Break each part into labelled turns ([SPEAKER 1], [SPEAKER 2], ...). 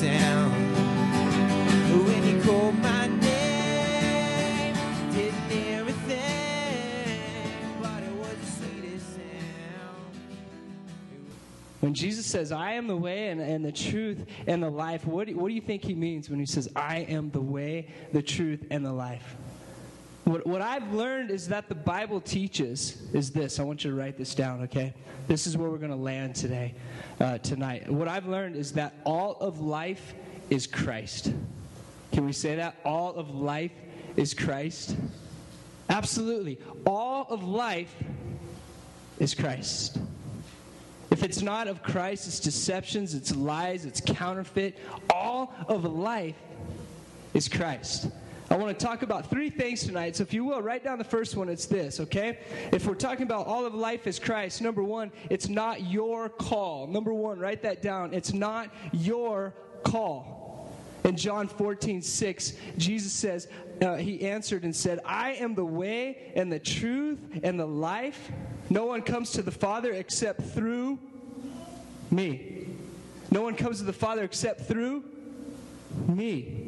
[SPEAKER 1] When you called my name, didn't hear a thing, but it was the sweetest sound.
[SPEAKER 2] When Jesus says, I am the way and, and the truth and the life, what do, what do you think he means when he says, I am the way, the truth, and the life? What, what I've learned is that the Bible teaches is this. I want you to write this down, okay? This is where we're going to land today, uh, tonight. What I've learned is that all of life is Christ. Can we say that? All of life is Christ? Absolutely. All of life is Christ. If it's not of Christ, it's deceptions, it's lies, it's counterfeit. All of life is Christ. I want to talk about three things tonight. So, if you will, write down the first one. It's this, okay? If we're talking about all of life is Christ, number one, it's not your call. Number one, write that down. It's not your call. In John 14, 6, Jesus says, uh, He answered and said, I am the way and the truth and the life. No one comes to the Father except through me. No one comes to the Father except through me.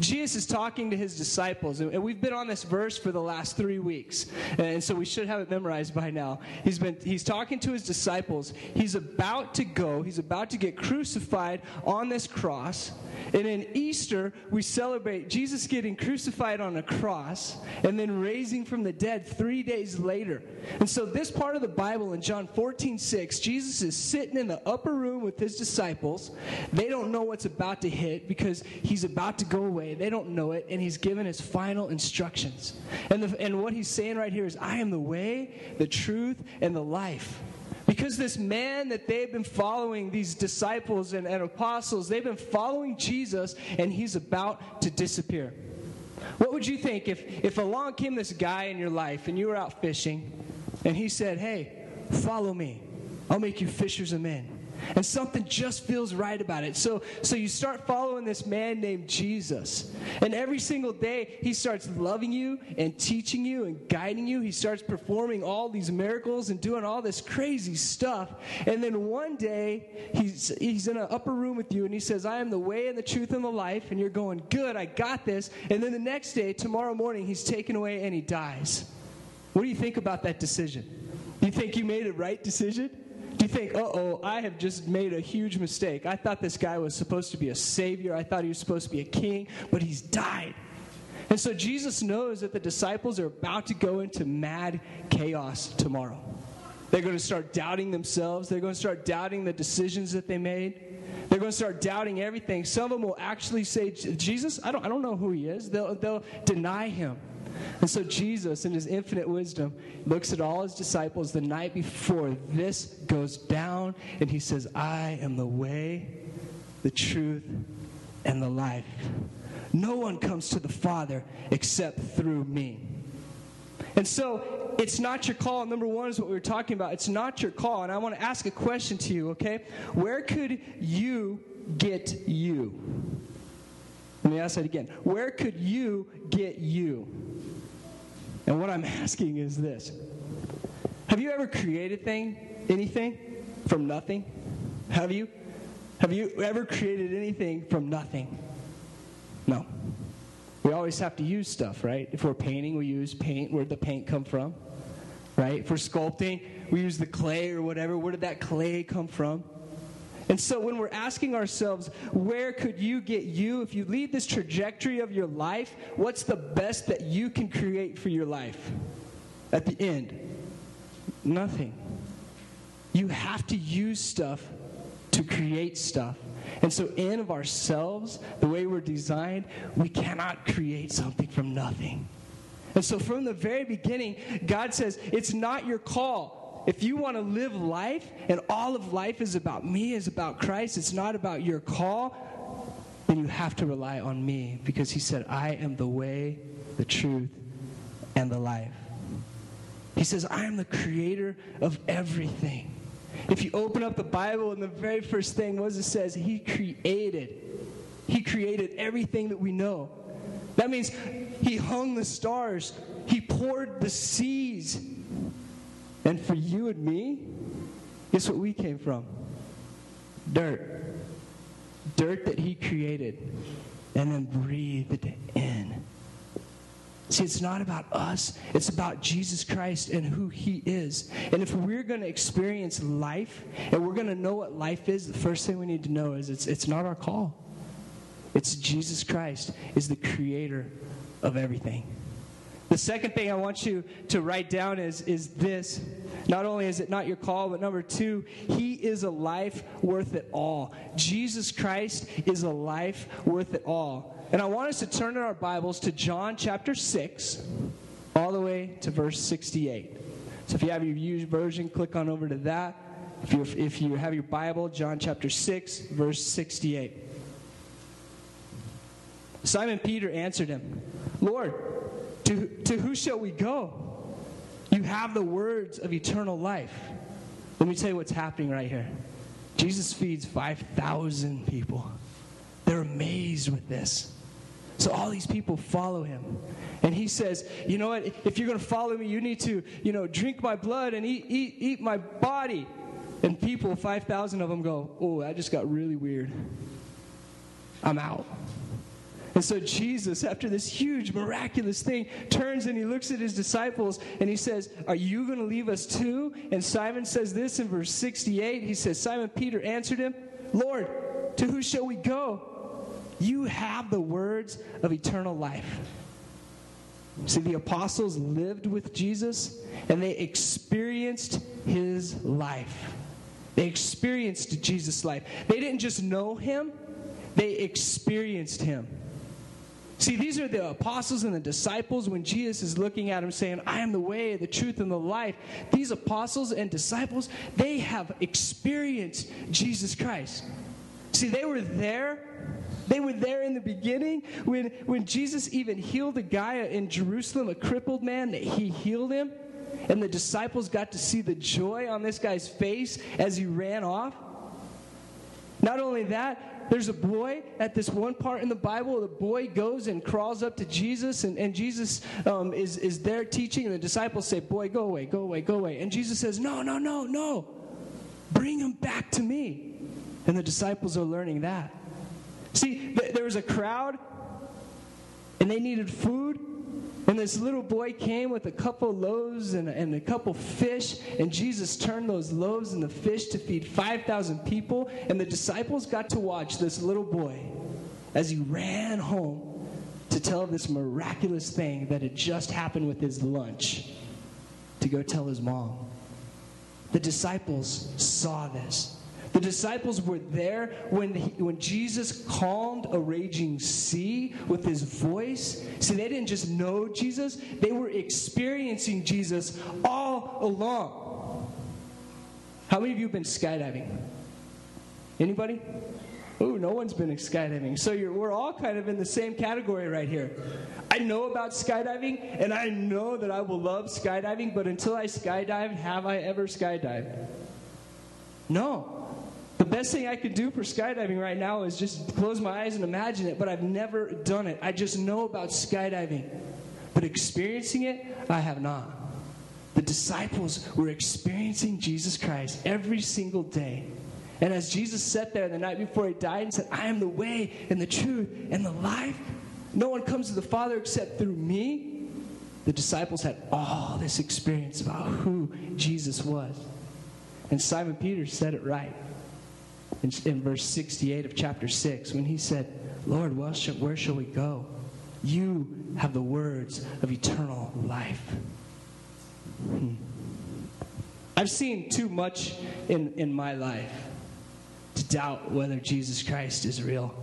[SPEAKER 2] Jesus is talking to his disciples, and we've been on this verse for the last three weeks, and so we should have it memorized by now. He's been he's talking to his disciples. He's about to go. He's about to get crucified on this cross. And in Easter, we celebrate Jesus getting crucified on a cross and then raising from the dead three days later. And so, this part of the Bible in John 14, 6, Jesus is sitting in the upper room with his disciples. They don't know what's about to hit because he's about to go away. They don't know it, and he's given his final instructions. And, the, and what he's saying right here is, I am the way, the truth, and the life. Because this man that they've been following, these disciples and, and apostles, they've been following Jesus and he's about to disappear. What would you think if, if along came this guy in your life and you were out fishing and he said, Hey, follow me, I'll make you fishers of men and something just feels right about it. So, so you start following this man named Jesus. And every single day, he starts loving you and teaching you and guiding you. He starts performing all these miracles and doing all this crazy stuff. And then one day, he's, he's in an upper room with you and he says, I am the way and the truth and the life. And you're going, Good, I got this. And then the next day, tomorrow morning, he's taken away and he dies. What do you think about that decision? You think you made a right decision? You think, uh oh, I have just made a huge mistake? I thought this guy was supposed to be a savior. I thought he was supposed to be a king, but he's died. And so Jesus knows that the disciples are about to go into mad chaos tomorrow. They're going to start doubting themselves. They're going to start doubting the decisions that they made. They're going to start doubting everything. Some of them will actually say, Jesus, I don't, I don't know who he is. They'll, they'll deny him. And so Jesus, in his infinite wisdom, looks at all his disciples the night before this goes down, and he says, I am the way, the truth, and the life. No one comes to the Father except through me. And so it's not your call. Number one is what we were talking about. It's not your call. And I want to ask a question to you, okay? Where could you get you? Let me ask that again. Where could you get you? And what I'm asking is this Have you ever created thing, anything from nothing? Have you? Have you ever created anything from nothing? No. We always have to use stuff, right? If we're painting, we use paint. Where'd the paint come from? Right? If we're sculpting, we use the clay or whatever. Where did that clay come from? And so when we're asking ourselves, where could you get you? If you lead this trajectory of your life, what's the best that you can create for your life? At the end, nothing. You have to use stuff to create stuff. And so, in of ourselves, the way we're designed, we cannot create something from nothing. And so, from the very beginning, God says, it's not your call if you want to live life and all of life is about me, is about Christ, it's not about your call, then you have to rely on me because he said, I am the way, the truth, and the life. He says, I am the creator of everything. If you open up the Bible and the very first thing was it says, He created. He created everything that we know. That means He hung the stars, He poured the seas, and for you and me, guess what we came from? Dirt. dirt that he created and then breathed in. See, it's not about us, it's about Jesus Christ and who He is. And if we're going to experience life and we're going to know what life is, the first thing we need to know is it's, it's not our call. It's Jesus Christ is the creator of everything. The second thing I want you to write down is, is this. Not only is it not your call, but number two, He is a life worth it all. Jesus Christ is a life worth it all. And I want us to turn in our Bibles to John chapter 6, all the way to verse 68. So if you have your YouVersion, click on over to that. If you, if you have your Bible, John chapter 6, verse 68. Simon Peter answered him, Lord, to, to who shall we go? You have the words of eternal life. Let me tell you what's happening right here. Jesus feeds 5,000 people. They're amazed with this. So all these people follow him. And he says, You know what? If you're going to follow me, you need to, you know, drink my blood and eat, eat, eat my body. And people, 5,000 of them go, Oh, that just got really weird. I'm out. And so Jesus, after this huge miraculous thing, turns and he looks at his disciples and he says, Are you going to leave us too? And Simon says this in verse 68. He says, Simon Peter answered him, Lord, to who shall we go? You have the words of eternal life. See, the apostles lived with Jesus and they experienced his life. They experienced Jesus' life. They didn't just know him, they experienced him. See, these are the apostles and the disciples when Jesus is looking at them saying, I am the way, the truth, and the life. These apostles and disciples, they have experienced Jesus Christ. See, they were there. They were there in the beginning when, when Jesus even healed a guy in Jerusalem, a crippled man, that he healed him. And the disciples got to see the joy on this guy's face as he ran off. Not only that, there's a boy at this one part in the Bible. The boy goes and crawls up to Jesus, and, and Jesus um, is, is there teaching, and the disciples say, Boy, go away, go away, go away. And Jesus says, No, no, no, no. Bring him back to me. And the disciples are learning that. See, th- there was a crowd, and they needed food, and this little boy came with a couple loaves and, and a couple fish, and Jesus turned those loaves and the fish to feed 5,000 people. And the disciples got to watch this little boy as he ran home to tell this miraculous thing that had just happened with his lunch to go tell his mom. The disciples saw this. The disciples were there when, he, when Jesus calmed a raging sea with his voice. See, they didn't just know Jesus, they were experiencing Jesus all along. How many of you have been skydiving? Anybody? Oh, no one's been skydiving. So we're all kind of in the same category right here. I know about skydiving, and I know that I will love skydiving, but until I skydived, have I ever skydived? No. The best thing I could do for skydiving right now is just close my eyes and imagine it, but I've never done it. I just know about skydiving. But experiencing it, I have not. The disciples were experiencing Jesus Christ every single day. And as Jesus sat there the night before he died and said, I am the way and the truth and the life, no one comes to the Father except through me. The disciples had all this experience about who Jesus was. And Simon Peter said it right in, in verse 68 of chapter 6 when he said, Lord, where shall, where shall we go? You have the words of eternal life. Hmm. I've seen too much in, in my life to doubt whether Jesus Christ is real.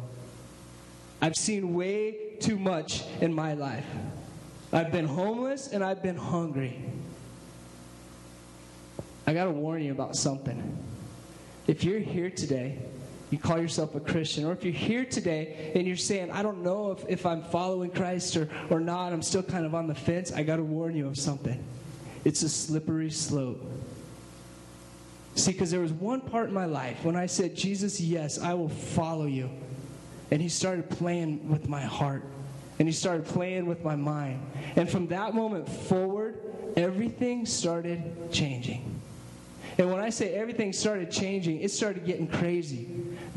[SPEAKER 2] I've seen way too much in my life. I've been homeless and I've been hungry. I got to warn you about something. If you're here today, you call yourself a Christian, or if you're here today and you're saying, I don't know if, if I'm following Christ or, or not, I'm still kind of on the fence, I got to warn you of something. It's a slippery slope. See, because there was one part in my life when I said, Jesus, yes, I will follow you. And he started playing with my heart. And he started playing with my mind. And from that moment forward, everything started changing. And when I say everything started changing, it started getting crazy.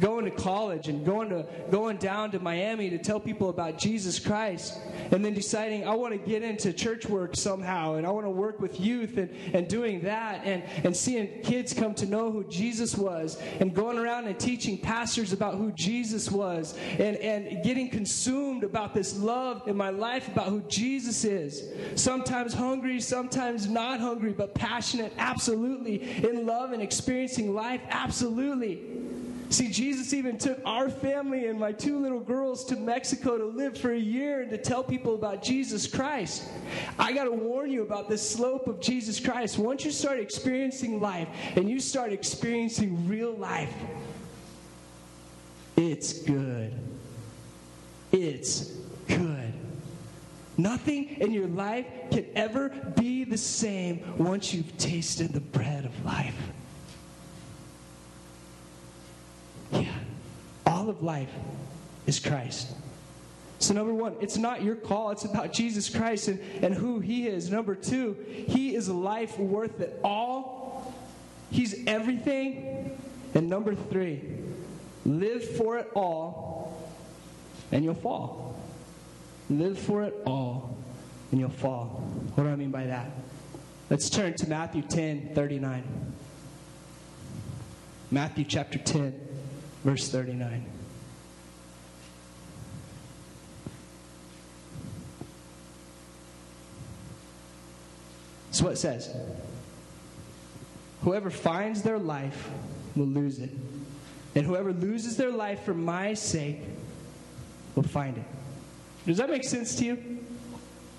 [SPEAKER 2] Going to college and going to going down to Miami to tell people about Jesus Christ and then deciding I want to get into church work somehow and I want to work with youth and, and doing that and, and seeing kids come to know who Jesus was and going around and teaching pastors about who Jesus was and, and getting consumed about this love in my life about who Jesus is. Sometimes hungry, sometimes not hungry, but passionate, absolutely. In love and experiencing life, absolutely. See, Jesus even took our family and my two little girls to Mexico to live for a year and to tell people about Jesus Christ. I got to warn you about the slope of Jesus Christ. Once you start experiencing life and you start experiencing real life, it's good. It's good. Nothing in your life can ever be the same once you've tasted the bread of life. Yeah. All of life is Christ. So, number one, it's not your call. It's about Jesus Christ and, and who He is. Number two, He is life worth it all. He's everything. And number three, live for it all and you'll fall. Live for it all and you'll fall. What do I mean by that? Let's turn to Matthew 10 39. Matthew chapter 10 verse 39. That's what it says. Whoever finds their life will lose it. And whoever loses their life for my sake will find it. Does that make sense to you?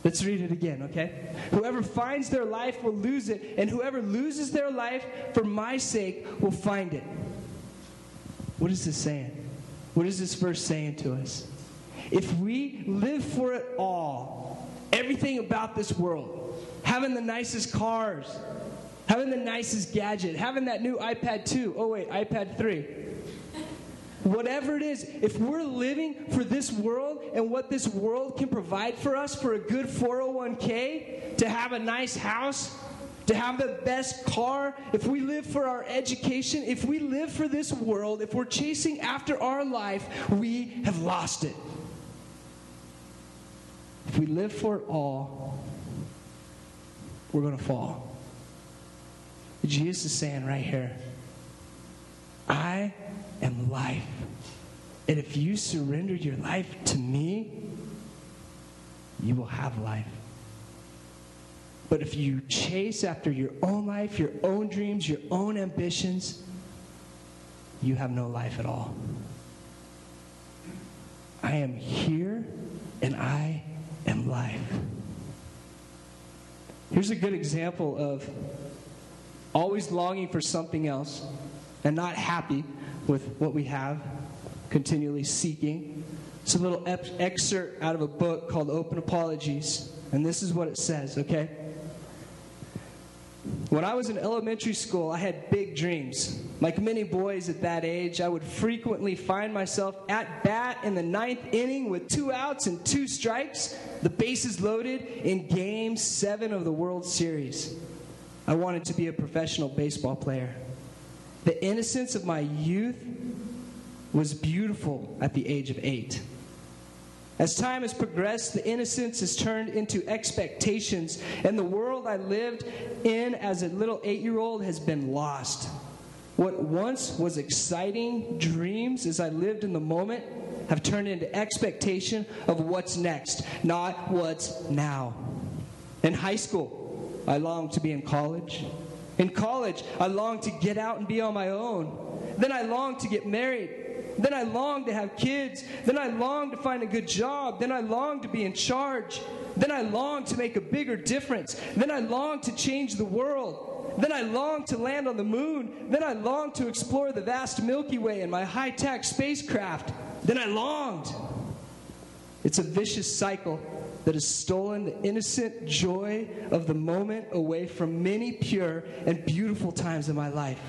[SPEAKER 2] Let's read it again, okay? Whoever finds their life will lose it, and whoever loses their life for my sake will find it. What is this saying? What is this verse saying to us? If we live for it all, everything about this world, having the nicest cars, having the nicest gadget, having that new iPad 2, oh wait, iPad 3, whatever it is, if we're living for this world and what this world can provide for us for a good 401k, to have a nice house, to have the best car, if we live for our education, if we live for this world, if we're chasing after our life, we have lost it. If we live for it all, we're going to fall. Jesus is saying right here, I am life. And if you surrender your life to me, you will have life. But if you chase after your own life, your own dreams, your own ambitions, you have no life at all. I am here and I am life. Here's a good example of always longing for something else and not happy with what we have, continually seeking. It's a little excerpt out of a book called Open Apologies. And this is what it says, okay? When I was in elementary school, I had big dreams. Like many boys at that age, I would frequently find myself at bat in the ninth inning with two outs and two strikes, the bases loaded in game seven of the World Series. I wanted to be a professional baseball player. The innocence of my youth was beautiful at the age of eight. As time has progressed, the innocence has turned into expectations, and the world I lived in as a little eight year old has been lost. What once was exciting dreams as I lived in the moment have turned into expectation of what's next, not what's now. In high school, I longed to be in college. In college, I longed to get out and be on my own. Then I longed to get married. Then I longed to have kids. Then I longed to find a good job. Then I longed to be in charge. Then I longed to make a bigger difference. Then I longed to change the world. Then I longed to land on the moon. Then I longed to explore the vast Milky Way in my high tech spacecraft. Then I longed. It's a vicious cycle that has stolen the innocent joy of the moment away from many pure and beautiful times in my life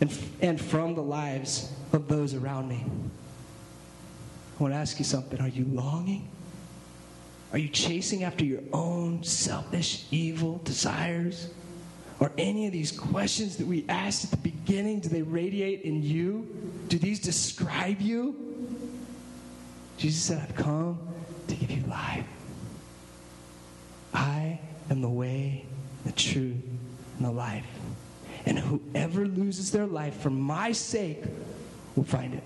[SPEAKER 2] and, and from the lives of those around me. I want to ask you something. Are you longing? Are you chasing after your own selfish, evil desires? Or any of these questions that we asked at the beginning, do they radiate in you? do these describe you? Jesus said, I've come to give you life. I am the way, the truth, and the life. And whoever loses their life for my sake will find it.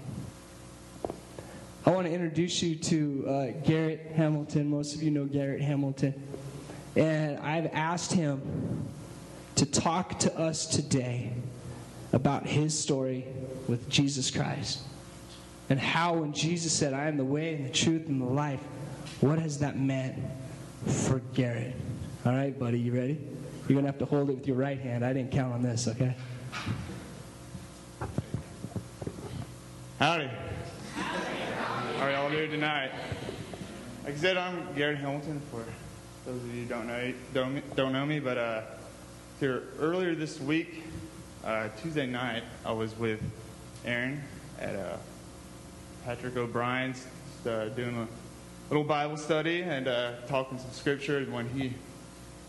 [SPEAKER 2] I want to introduce you to uh, Garrett Hamilton. Most of you know Garrett Hamilton. And I've asked him to talk to us today about his story with Jesus Christ and how when Jesus said, I am the way and the truth and the life, what has that meant for Garrett? All right, buddy, you ready? You're going to have to hold it with your right hand. I didn't count on this, okay?
[SPEAKER 3] Howdy. How are y'all doing tonight? Like I said, I'm Garrett Hamilton. For those of you who don't know don't don't know me, but uh, here earlier this week, uh, Tuesday night, I was with Aaron at uh, Patrick O'Brien's, uh, doing a little Bible study and uh, talking some scripture. And when he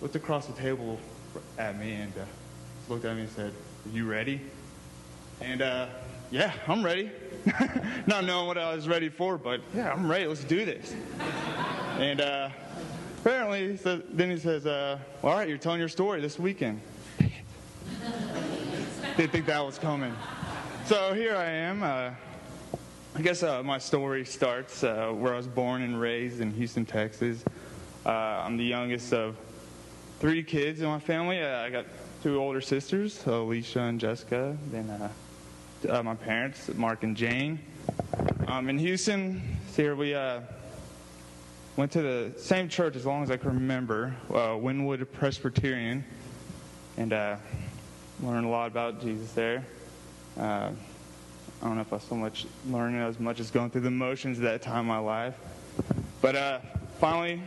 [SPEAKER 3] looked across the table at me and uh, looked at me and said, "Are you ready?" And yeah, I'm ready. Not knowing what I was ready for, but yeah, I'm ready. Let's do this. and uh, apparently, says, then he says, uh, well, "All right, you're telling your story this weekend." Didn't think that was coming. So here I am. Uh, I guess uh, my story starts uh, where I was born and raised in Houston, Texas. Uh, I'm the youngest of three kids in my family. I got two older sisters, Alicia and Jessica. Then uh, uh, my parents, Mark and Jane. Um, in Houston, here we went to the same church as long as I can remember, Winwood Presbyterian, and learned a lot about Jesus there. I don't know if I so much learned as much as going through the motions at that time in my life. But uh, finally,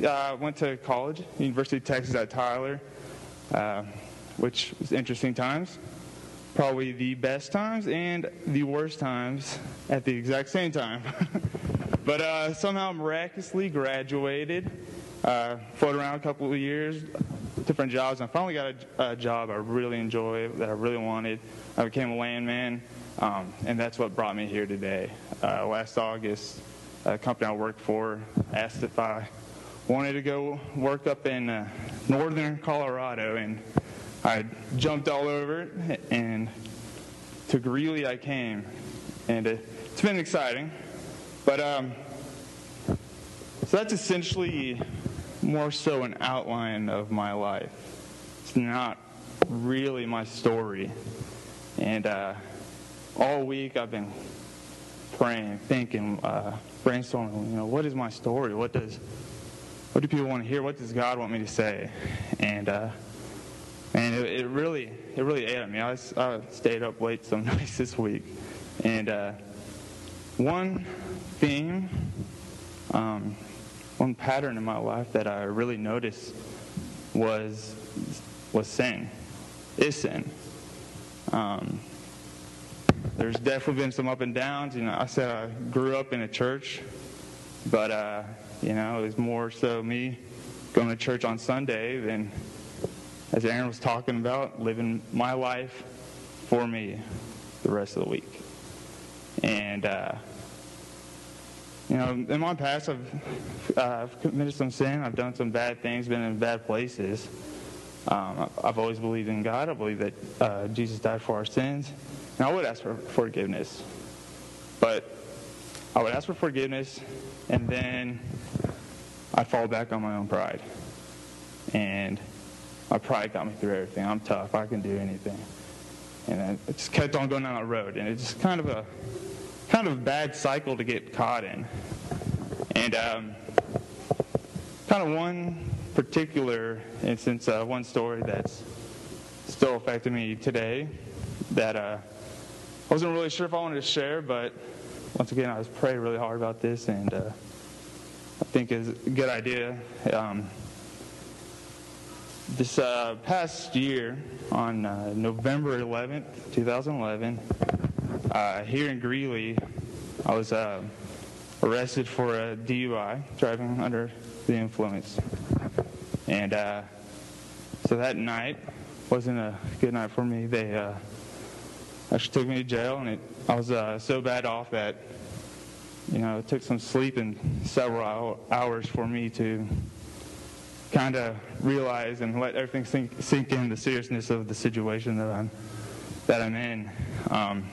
[SPEAKER 3] I uh, went to college, University of Texas at Tyler, uh, which was interesting times. Probably the best times and the worst times at the exact same time. but uh, somehow miraculously graduated, uh, floated around a couple of years, different jobs, and I finally got a, a job I really enjoy, that I really wanted. I became a landman. Um, and that's what brought me here today. Uh, last August, a company I worked for asked if I wanted to go work up in uh, northern Colorado, and I jumped all over it, and to Greeley I came, and it's been exciting. But um, so that's essentially more so an outline of my life. It's not really my story, and. Uh, all week I've been praying, thinking, uh, brainstorming. You know, what is my story? What does what do people want to hear? What does God want me to say? And uh, and it, it really it really ate at me. I, I stayed up late some nights this week, and uh, one theme, um, one pattern in my life that I really noticed was was sin, is sin. Um, there's definitely been some up and downs. You know, I said I grew up in a church, but uh, you know, it was more so me going to church on Sunday than, as Aaron was talking about, living my life for me the rest of the week. And uh, you know, in my past, I've, uh, I've committed some sin. I've done some bad things, been in bad places. Um, I've always believed in God. I believe that uh, Jesus died for our sins. And I would ask for forgiveness. But I would ask for forgiveness, and then I'd fall back on my own pride. And my pride got me through everything. I'm tough. I can do anything. And I just kept on going down that road. And it's just kind of a kind of a bad cycle to get caught in. And um, kind of one particular instance, uh, one story that's still affecting me today that uh, I wasn't really sure if I wanted to share, but once again, I was praying really hard about this, and uh, I think it's a good idea. Um, this uh, past year, on uh, November 11th, 2011, uh, here in Greeley, I was uh, arrested for a DUI, driving under the influence. And uh, so that night wasn't a good night for me. They actually took me to jail, and it, I was uh, so bad off that you know it took some sleep and several hours for me to kind of realize and let everything sink, sink in the seriousness of the situation that I'm that I'm in. Um,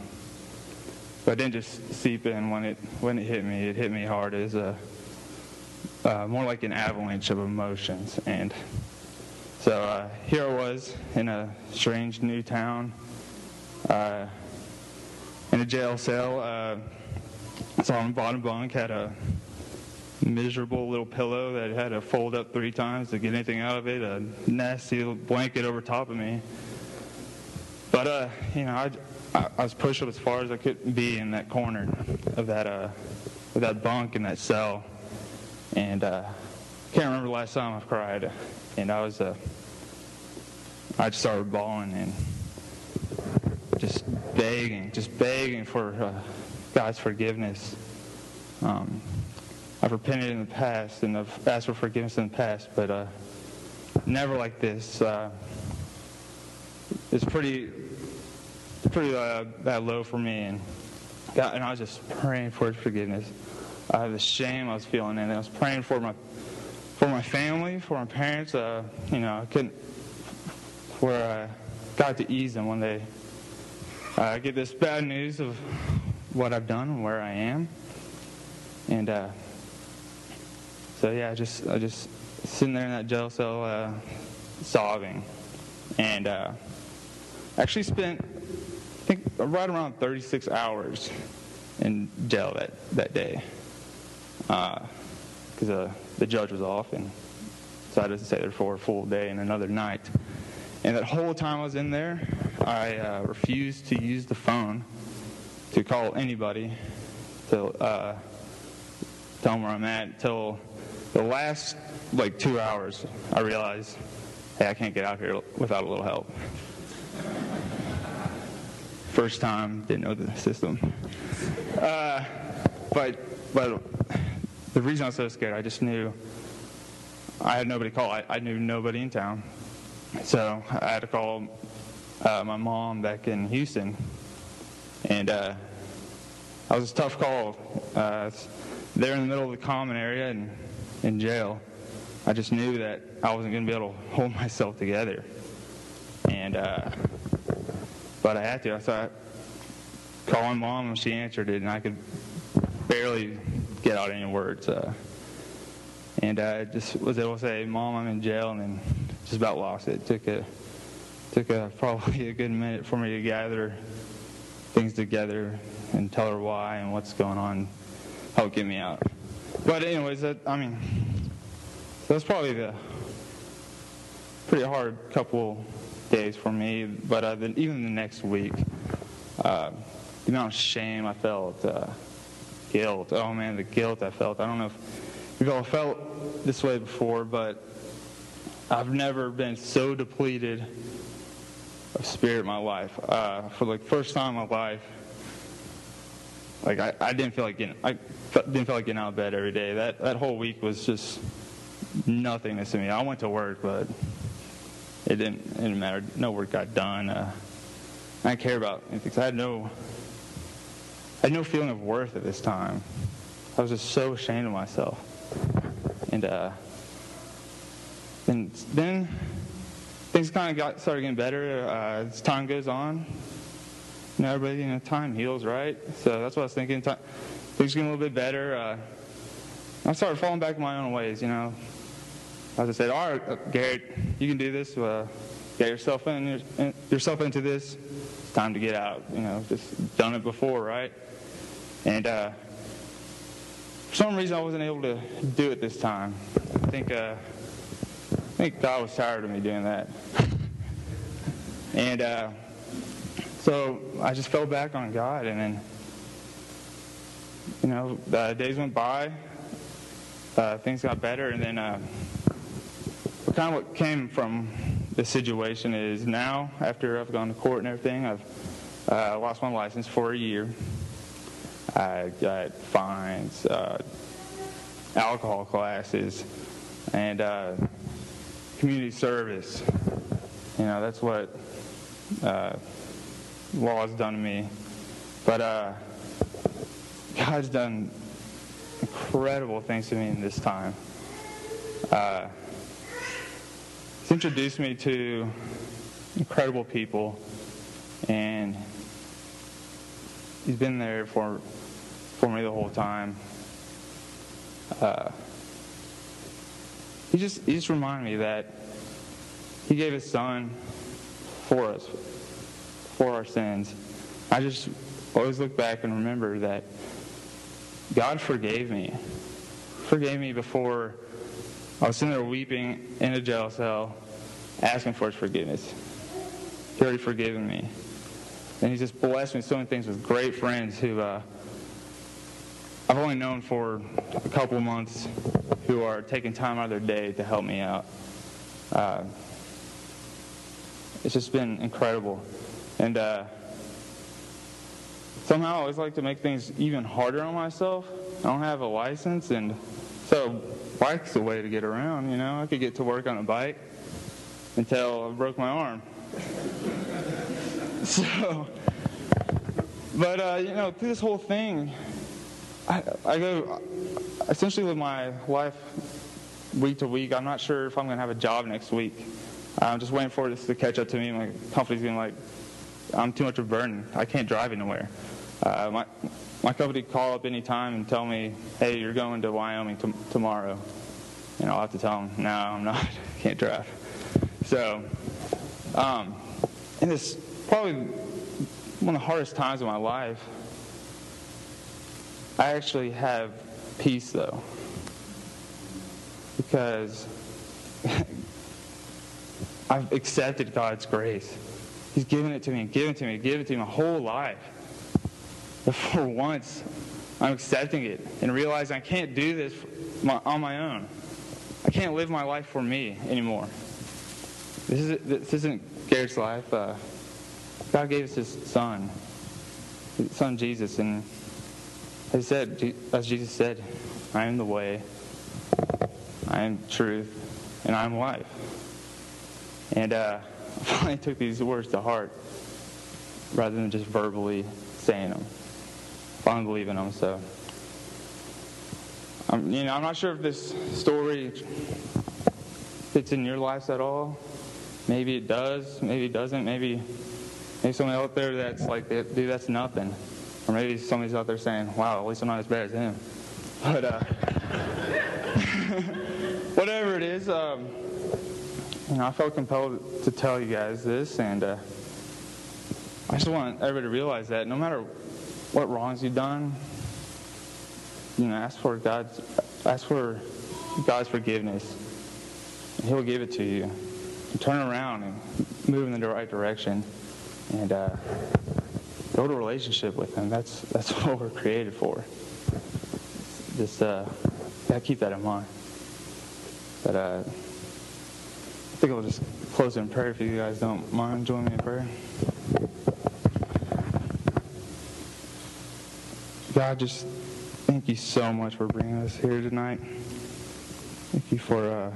[SPEAKER 3] but didn't just seep in when it when it hit me. It hit me hard as a uh, more like an avalanche of emotions. And so uh, here I was in a strange new town, uh, in a jail cell. Uh, saw on bottom bunk had a miserable little pillow that had to fold up three times to get anything out of it, a nasty little blanket over top of me. But uh, you know, I, I, I was pushed up as far as I could be in that corner of that uh, of that bunk in that cell, and uh, can't remember the last time I've cried, and I was uh, I just started bawling and just begging, just begging for uh, God's forgiveness. Um, I've repented in the past and I've asked for forgiveness in the past, but uh, never like this. Uh, it's pretty, pretty uh, low for me, and God, and I was just praying for forgiveness. Uh, the shame I was feeling, and I was praying for my, for my family, for my parents. Uh, you know, I couldn't, for uh, God to ease them when they uh, get this bad news of what I've done and where I am, and. Uh, so yeah, I just I just sitting there in that jail cell, uh, sobbing, and uh, actually spent I think right around 36 hours in jail that that day because uh, the judge was off, and so I to stay there for a full day and another night. And that whole time I was in there, I uh, refused to use the phone to call anybody to uh, tell them where I'm at until the last like two hours, I realized, hey, I can't get out here without a little help. First time, didn't know the system. Uh, but but the reason I was so scared, I just knew I had nobody to call. I, I knew nobody in town, so I had to call uh, my mom back in Houston, and uh, that was a tough call. Uh, there in the middle of the common area, and in jail, I just knew that I wasn't going to be able to hold myself together. And, uh, but I had to. I called my mom and she answered it, and I could barely get out any words. Uh, and I just was able to say, "Mom, I'm in jail," and then just about lost it. it took a took a probably a good minute for me to gather things together and tell her why and what's going on, help get me out. But anyways, that, I mean, that's probably the pretty hard couple days for me. But uh, then even the next week, uh, the amount of shame I felt, uh, guilt. Oh man, the guilt I felt. I don't know if you've all felt this way before, but I've never been so depleted of spirit in my life. Uh, for like first time in my life, like I, I didn't feel like getting I didn't feel like getting out of bed every day. That that whole week was just nothingness to me. I went to work, but it didn't it didn't matter. No work got done. Uh, I didn't care about anything. I had no I had no feeling of worth at this time. I was just so ashamed of myself. And uh, and then things kind of got started getting better uh, as time goes on. Know, everybody, you know, time heals, right? So that's what I was thinking. Time, things getting a little bit better. Uh, I started falling back in my own ways, you know. As I said, all right, uh, Garrett, you can do this. Uh, get yourself in, in, yourself into this. It's time to get out. You know, just done it before, right? And uh, for some reason, I wasn't able to do it this time. I think uh, I think God was tired of me doing that. and uh, so I just fell back on God, and then, you know, days went by, uh, things got better, and then uh, kind of what came from the situation is now, after I've gone to court and everything, I've uh, lost my license for a year. I got fines, uh, alcohol classes, and uh, community service. You know, that's what uh, laws done to me. But uh, God's done incredible things to me in this time. Uh, he's introduced me to incredible people, and he's been there for for me the whole time. Uh, he just he just reminded me that he gave his son for us, for our sins. I just always look back and remember that God forgave me. Forgave me before I was sitting there weeping in a jail cell, asking for his forgiveness. He already forgiven me. And he's just blessed me so many things with great friends who uh, I've only known for a couple months who are taking time out of their day to help me out. Uh, it's just been incredible. And uh, somehow I always like to make things even harder on myself. I don't have a license, and so bike's the way to get around, you know. I could get to work on a bike until I broke my arm. so, but, uh, you know, through this whole thing, I, I go, I essentially live my life week to week. I'm not sure if I'm going to have a job next week. I'm just waiting for this to catch up to me. My company's to like, I'm too much of a burden. I can't drive anywhere. Uh, my, my company call up any time and tell me, hey, you're going to Wyoming t- tomorrow. And I'll have to tell them, no, I'm not. I can't drive. So, um, and it's probably one of the hardest times of my life. I actually have peace, though. Because I've accepted God's grace. He's given it to me and given it to me, given it to me my whole life. But for once, I'm accepting it and realizing I can't do this on my own. I can't live my life for me anymore. This, is, this isn't Garrett's life. Uh, God gave us His Son, His Son Jesus, and as, said, as Jesus said, I am the way, I am truth, and I am life. And uh, finally took these words to heart rather than just verbally saying them. Finally believing them. So, um, you know, I'm not sure if this story fits in your lives at all. Maybe it does. Maybe it doesn't. Maybe maybe someone out there that's like, dude, that's nothing. Or maybe somebody's out there saying, wow, at least I'm not as bad as him. But uh, whatever it is, um, you know, I felt compelled to tell you guys this, and uh, I just want everybody to realize that no matter what wrongs you've done, you know, ask for God's ask for God's forgiveness, He'll give it to you. Turn around and move in the right direction, and uh, build a relationship with Him. That's that's what we're created for. Just uh, keep that in mind. But uh, think I'll just close in prayer if you guys don't mind joining me in prayer. God, just thank you so much for bringing us here tonight. Thank you for uh,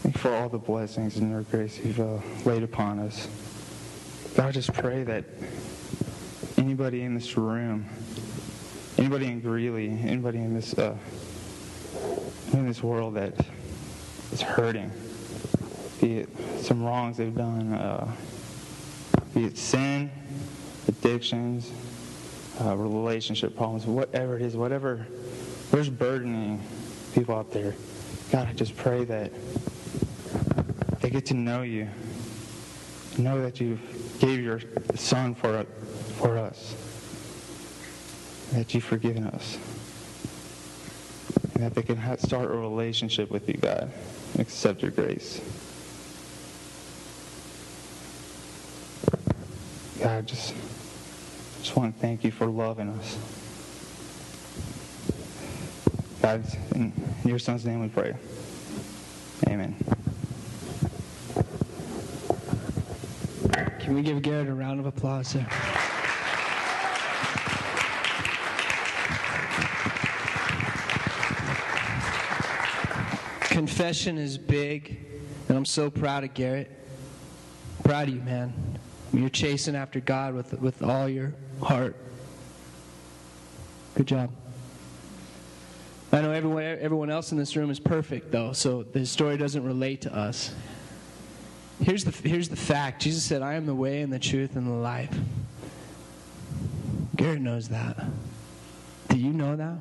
[SPEAKER 3] thank you for all the blessings and your grace you've uh, laid upon us. God, I just pray that anybody in this room, anybody in Greeley, anybody in this uh, in this world that is hurting, be it some wrongs they've done, uh, be it sin, addictions, uh, relationship problems, whatever it is, whatever, there's burdening people out there. God, I just pray that they get to know you, know that you gave your son for, for us, that you've forgiven us, and that they can start a relationship with you, God, accept your grace. God, just just want to thank you for loving us. God, in your son's name we pray. Amen.
[SPEAKER 2] Can we give Garrett a round of applause there? Confession is big, and I'm so proud of Garrett. Proud of you, man.
[SPEAKER 4] You're chasing after God with, with all your heart. Good job. I know everyone, everyone else in this room is perfect, though, so the story doesn't relate to us. Here's the, here's the fact Jesus said, I am the way and the truth and the life. Garrett knows that. Do you know that?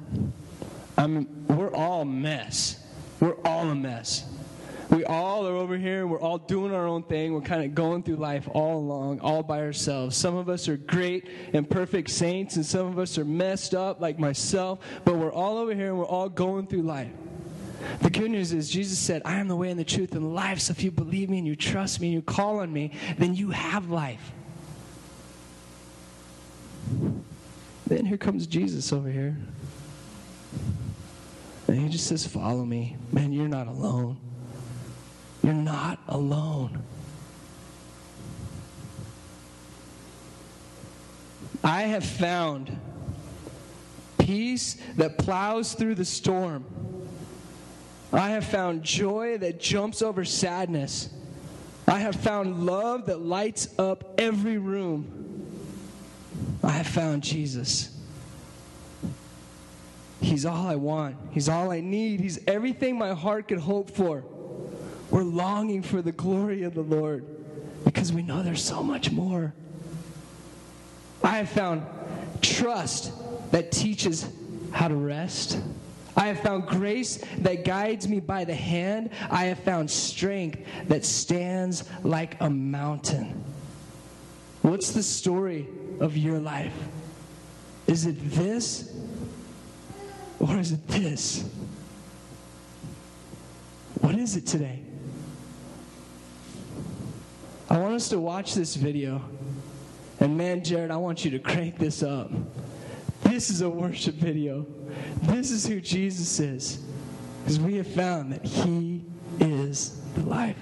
[SPEAKER 4] I mean, we're all mess. We're all a mess. We all are over here, and we're all doing our own thing. We're kind of going through life all along, all by ourselves. Some of us are great and perfect saints, and some of us are messed up, like myself, but we're all over here and we're all going through life. The good news is, Jesus said, I am the way and the truth and life. So if you believe me and you trust me and you call on me, then you have life. Then here comes Jesus over here. And he just says, Follow me. Man, you're not alone. You're not alone. I have found peace that plows through the storm. I have found joy that jumps over sadness. I have found love that lights up every room. I have found Jesus. He's all I want. He's all I need. He's everything my heart could hope for. We're longing for the glory of the Lord because we know there's so much more. I have found trust that teaches how to rest. I have found grace that guides me by the hand. I have found strength that stands like a mountain. What's the story of your life? Is it this or is it this? What is it today? I want us to watch this video. And man, Jared, I want you to crank this up. This is a worship video. This is who Jesus is. Because we have found that He is the life.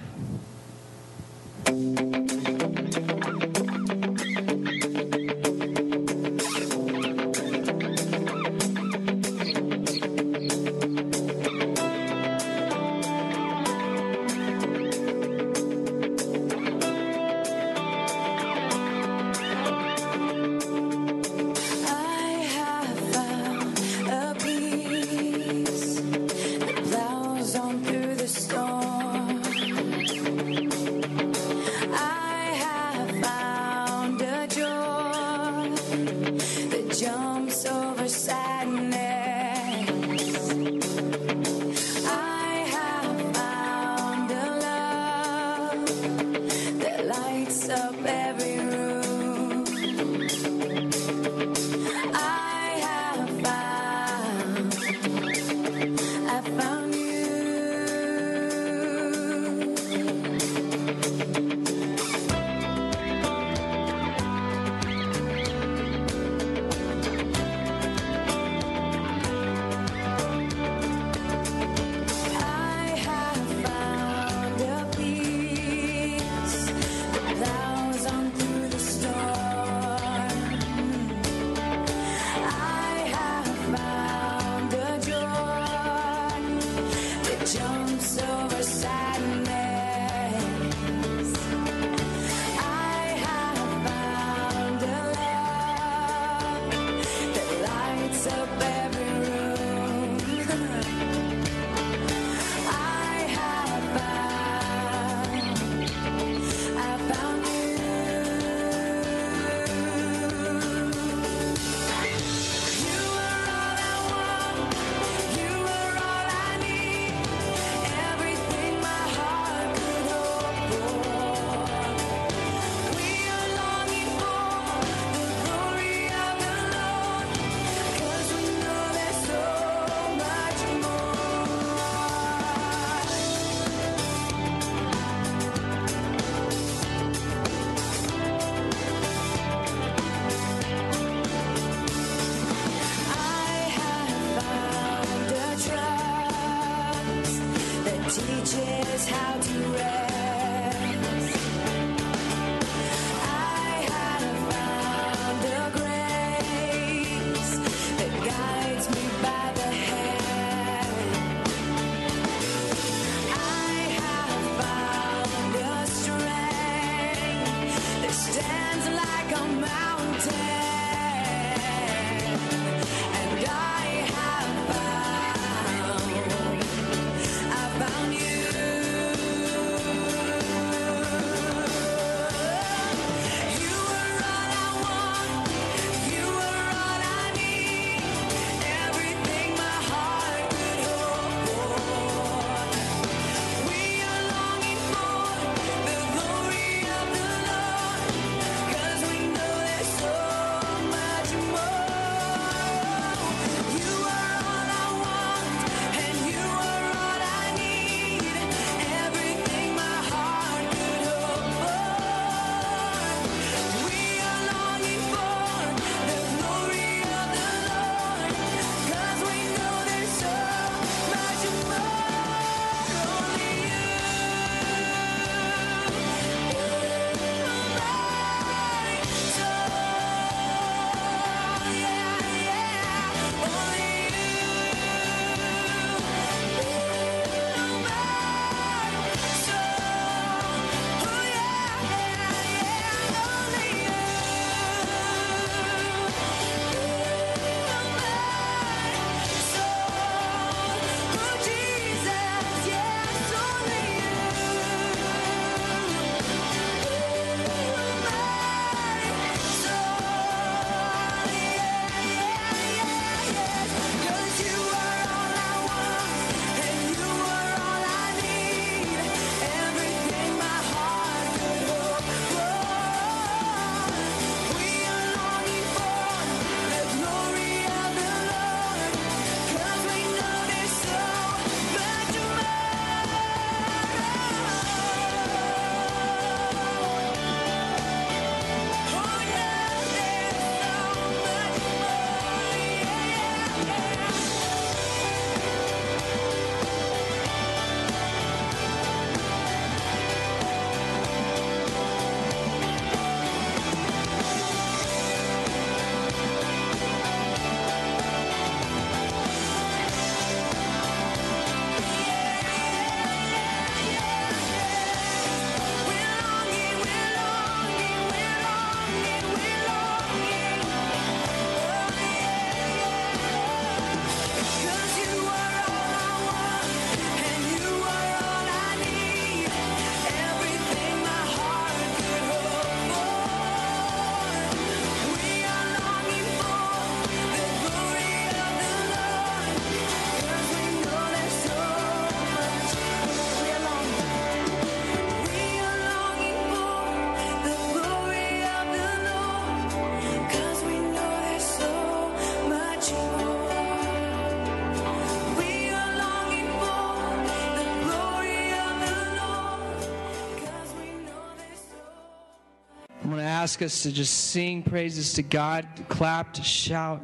[SPEAKER 2] Ask us to just sing praises to God, clap, to shout.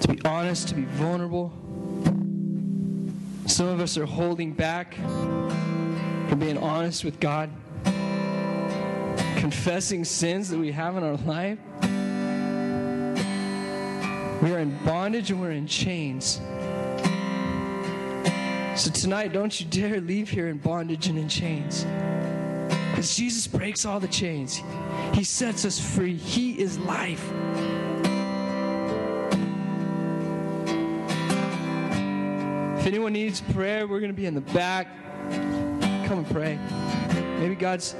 [SPEAKER 2] To be honest, to be vulnerable. Some of us are holding back from being honest with God, confessing sins that we have in our life. We are in bondage and we're in chains. So tonight, don't you dare leave here in bondage and in chains. Because Jesus breaks all the chains, He sets us free. He is life. If anyone needs prayer, we're going to be in the back. Come and pray. Maybe God's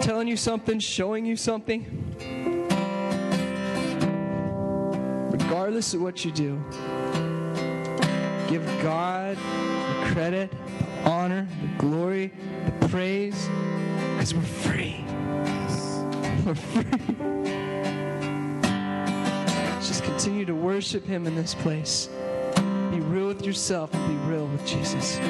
[SPEAKER 2] telling you something, showing you something. Regardless of what you do, give God credit, the honor, the glory, the praise, because we're free. We're free. Just continue to worship Him in this place. Be real with yourself and be real with Jesus.